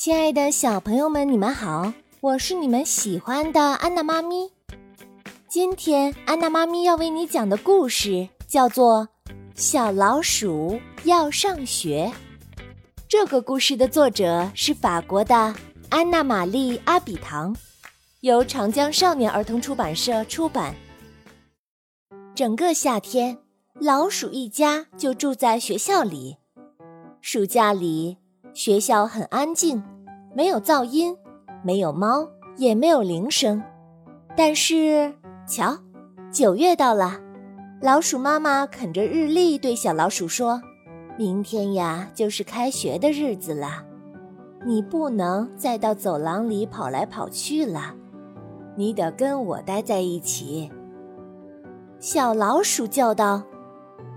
亲爱的小朋友们，你们好，我是你们喜欢的安娜妈咪。今天安娜妈咪要为你讲的故事叫做《小老鼠要上学》。这个故事的作者是法国的安娜玛丽阿比唐，由长江少年儿童出版社出版。整个夏天，老鼠一家就住在学校里。暑假里，学校很安静，没有噪音，没有猫，也没有铃声。但是，瞧，九月到了，老鼠妈妈啃着日历对小老鼠说：“明天呀，就是开学的日子了，你不能再到走廊里跑来跑去了，你得跟我待在一起。”小老鼠叫道：“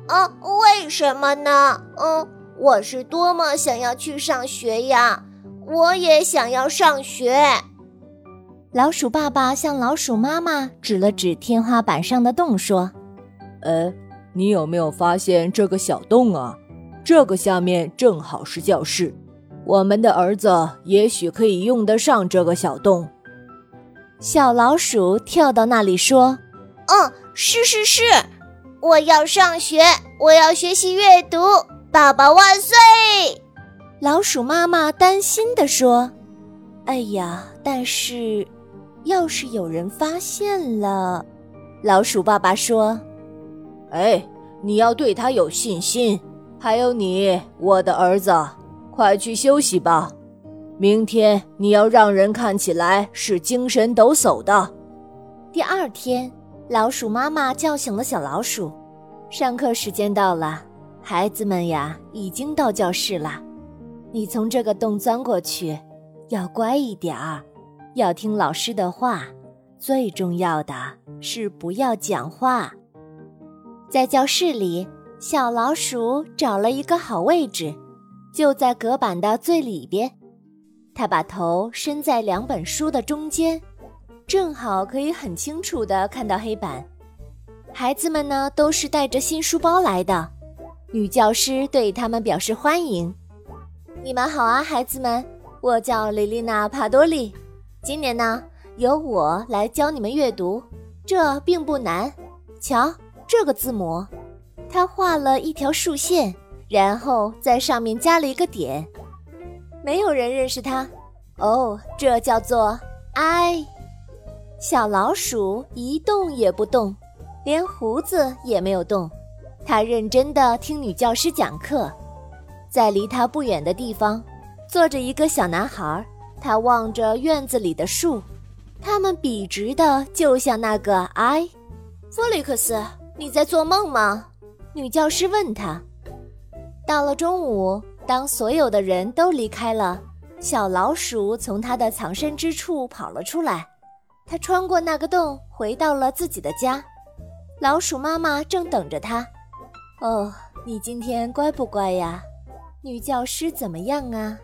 啊，为什么呢？嗯。”我是多么想要去上学呀！我也想要上学。老鼠爸爸向老鼠妈妈指了指天花板上的洞，说：“呃，你有没有发现这个小洞啊？这个下面正好是教室，我们的儿子也许可以用得上这个小洞。”小老鼠跳到那里说：“嗯，是是是，我要上学，我要学习阅读。”爸爸万岁！老鼠妈妈担心地说：“哎呀，但是，要是有人发现了……”老鼠爸爸说：“哎，你要对他有信心。还有你，我的儿子，快去休息吧。明天你要让人看起来是精神抖擞的。”第二天，老鼠妈妈叫醒了小老鼠：“上课时间到了。”孩子们呀，已经到教室了。你从这个洞钻过去，要乖一点儿，要听老师的话。最重要的是不要讲话。在教室里，小老鼠找了一个好位置，就在隔板的最里边。它把头伸在两本书的中间，正好可以很清楚地看到黑板。孩子们呢，都是带着新书包来的。女教师对他们表示欢迎。你们好啊，孩子们，我叫莉莉娜·帕多利。今年呢，由我来教你们阅读，这并不难。瞧这个字母，他画了一条竖线，然后在上面加了一个点。没有人认识它。哦，这叫做 I。小老鼠一动也不动，连胡子也没有动。他认真地听女教师讲课，在离他不远的地方，坐着一个小男孩。他望着院子里的树，它们笔直的，就像那个 I。弗里克斯，你在做梦吗？女教师问他。到了中午，当所有的人都离开了，小老鼠从它的藏身之处跑了出来。它穿过那个洞，回到了自己的家。老鼠妈妈正等着它。哦，你今天乖不乖呀？女教师怎么样啊？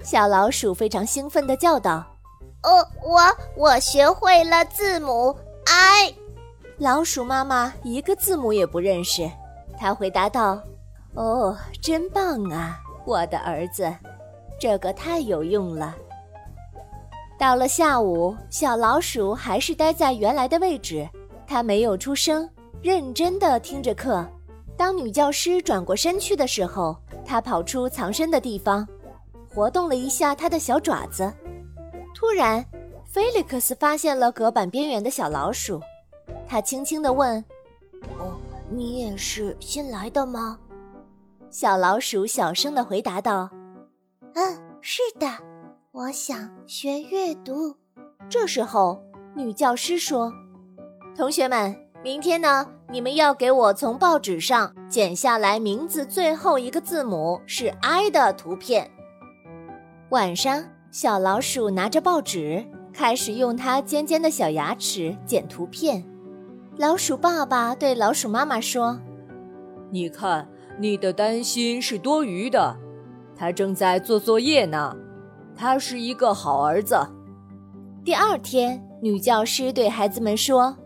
小老鼠非常兴奋地叫道：“哦，我我学会了字母 I。”老鼠妈妈一个字母也不认识，她回答道：“哦，真棒啊，我的儿子，这个太有用了。”到了下午，小老鼠还是待在原来的位置，它没有出声，认真地听着课。当女教师转过身去的时候，他跑出藏身的地方，活动了一下他的小爪子。突然，菲利克斯发现了隔板边缘的小老鼠，他轻轻地问：“哦，你也是新来的吗？”小老鼠小声地回答道：“嗯，是的，我想学阅读。”这时候，女教师说：“同学们，明天呢？”你们要给我从报纸上剪下来名字最后一个字母是 I 的图片。晚上，小老鼠拿着报纸，开始用它尖尖的小牙齿剪图片。老鼠爸爸对老鼠妈妈说：“你看，你的担心是多余的。他正在做作业呢，他是一个好儿子。”第二天，女教师对孩子们说。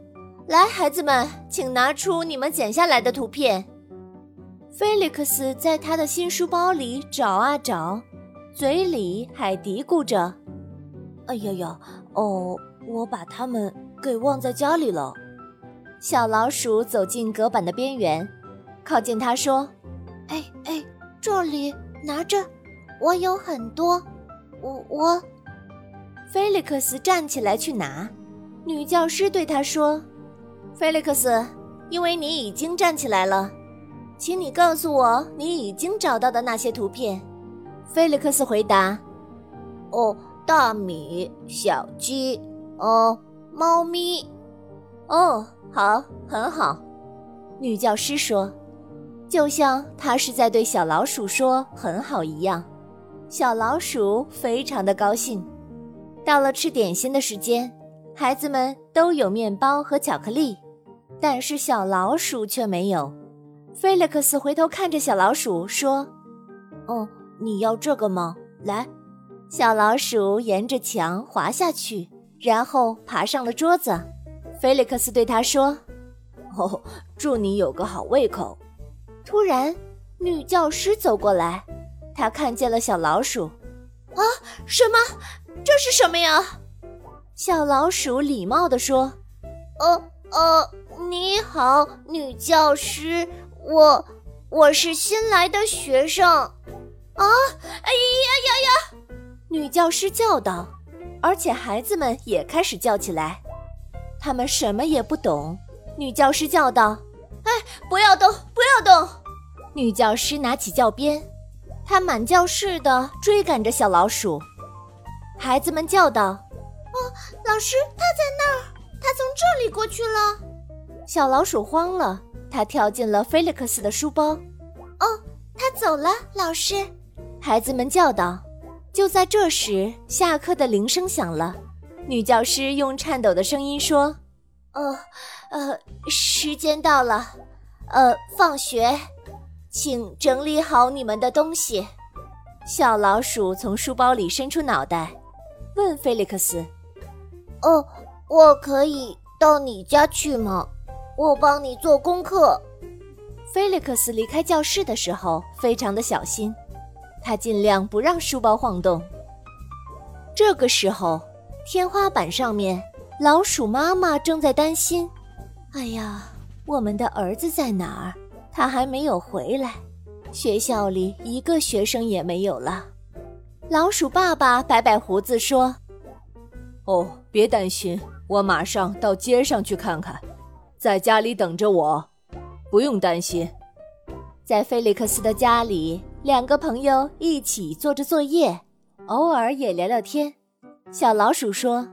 来，孩子们，请拿出你们剪下来的图片。菲利克斯在他的新书包里找啊找，嘴里还嘀咕着：“哎呀呀，哦，我把它们给忘在家里了。”小老鼠走进隔板的边缘，靠近它说：“哎哎，这里拿着，我有很多，我我。”菲利克斯站起来去拿，女教师对他说：“菲利克斯，因为你已经站起来了，请你告诉我你已经找到的那些图片。”菲利克斯回答：“哦，大米、小鸡，哦，猫咪。”哦，好，很好。女教师说，就像她是在对小老鼠说“很好”一样。小老鼠非常的高兴。到了吃点心的时间，孩子们都有面包和巧克力，但是小老鼠却没有。菲利克斯回头看着小老鼠说：“哦，你要这个吗？来。”小老鼠沿着墙滑下去，然后爬上了桌子。菲利克斯对他说：“哦，祝你有个好胃口。”突然，女教师走过来，她看见了小老鼠。啊，什么？这是什么呀？小老鼠礼貌地说：“呃呃，你好，女教师，我我是新来的学生。”啊！哎呀呀呀！女教师叫道，而且孩子们也开始叫起来。他们什么也不懂。女教师叫道：“哎，不要动，不要动！”女教师拿起教鞭，她满教室的追赶着小老鼠。孩子们叫道：“哦，老师，他在那儿，他从这里过去了。”小老鼠慌了，它跳进了菲利克斯的书包。“哦，他走了，老师。”孩子们叫道。就在这时，下课的铃声响了。女教师用颤抖的声音说：“呃，呃，时间到了，呃，放学，请整理好你们的东西。”小老鼠从书包里伸出脑袋。问菲利克斯：“哦，我可以到你家去吗？我帮你做功课。”菲利克斯离开教室的时候非常的小心，他尽量不让书包晃动。这个时候，天花板上面，老鼠妈妈正在担心：“哎呀，我们的儿子在哪儿？他还没有回来。学校里一个学生也没有了。”老鼠爸爸摆摆胡子说：“哦，别担心，我马上到街上去看看，在家里等着我，不用担心。”在菲利克斯的家里，两个朋友一起做着作业，偶尔也聊聊天。小老鼠说：“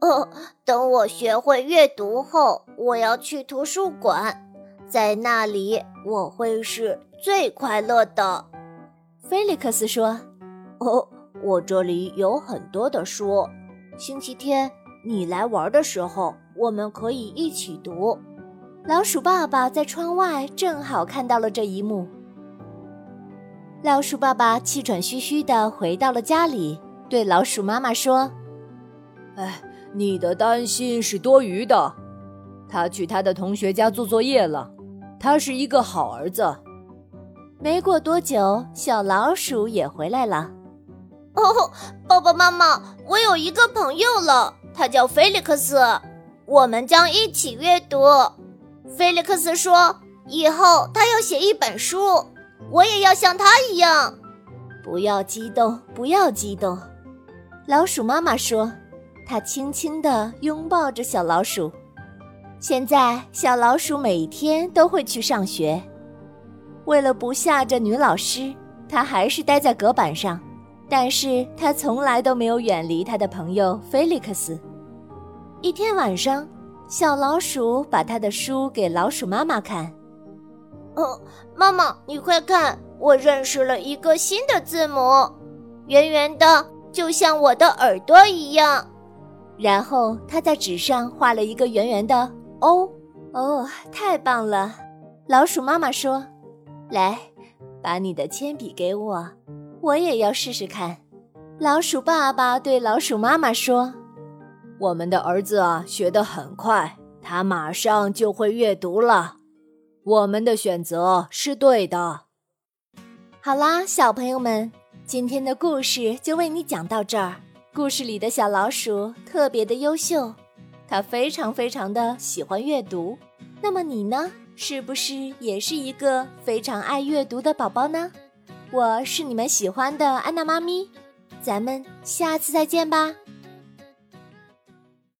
哦，等我学会阅读后，我要去图书馆，在那里我会是最快乐的。”菲利克斯说。哦，我这里有很多的书。星期天你来玩的时候，我们可以一起读。老鼠爸爸在窗外正好看到了这一幕。老鼠爸爸气喘吁吁地回到了家里，对老鼠妈妈说：“哎，你的担心是多余的。他去他的同学家做作业了。他是一个好儿子。”没过多久，小老鼠也回来了。哦，爸爸妈妈，我有一个朋友了，他叫菲利克斯，我们将一起阅读。菲利克斯说，以后他要写一本书，我也要像他一样。不要激动，不要激动，老鼠妈妈说，她轻轻地拥抱着小老鼠。现在，小老鼠每天都会去上学，为了不吓着女老师，它还是待在隔板上。但是他从来都没有远离他的朋友菲利克斯。一天晚上，小老鼠把他的书给老鼠妈妈看。哦，妈妈，你快看，我认识了一个新的字母，圆圆的，就像我的耳朵一样。然后他在纸上画了一个圆圆的 O。哦，太棒了！老鼠妈妈说：“来，把你的铅笔给我。”我也要试试看。老鼠爸爸对老鼠妈妈说我们的儿子啊学得很快他马上就会阅读了。我们的选择是对的。好啦小朋友们今天的故事就为你讲到这儿。故事里的小老鼠特别的优秀它非常非常的喜欢阅读。那么你呢？是不是也是一个非常爱阅读的宝宝呢？我是你们喜欢的安娜妈咪咱们下次再见吧。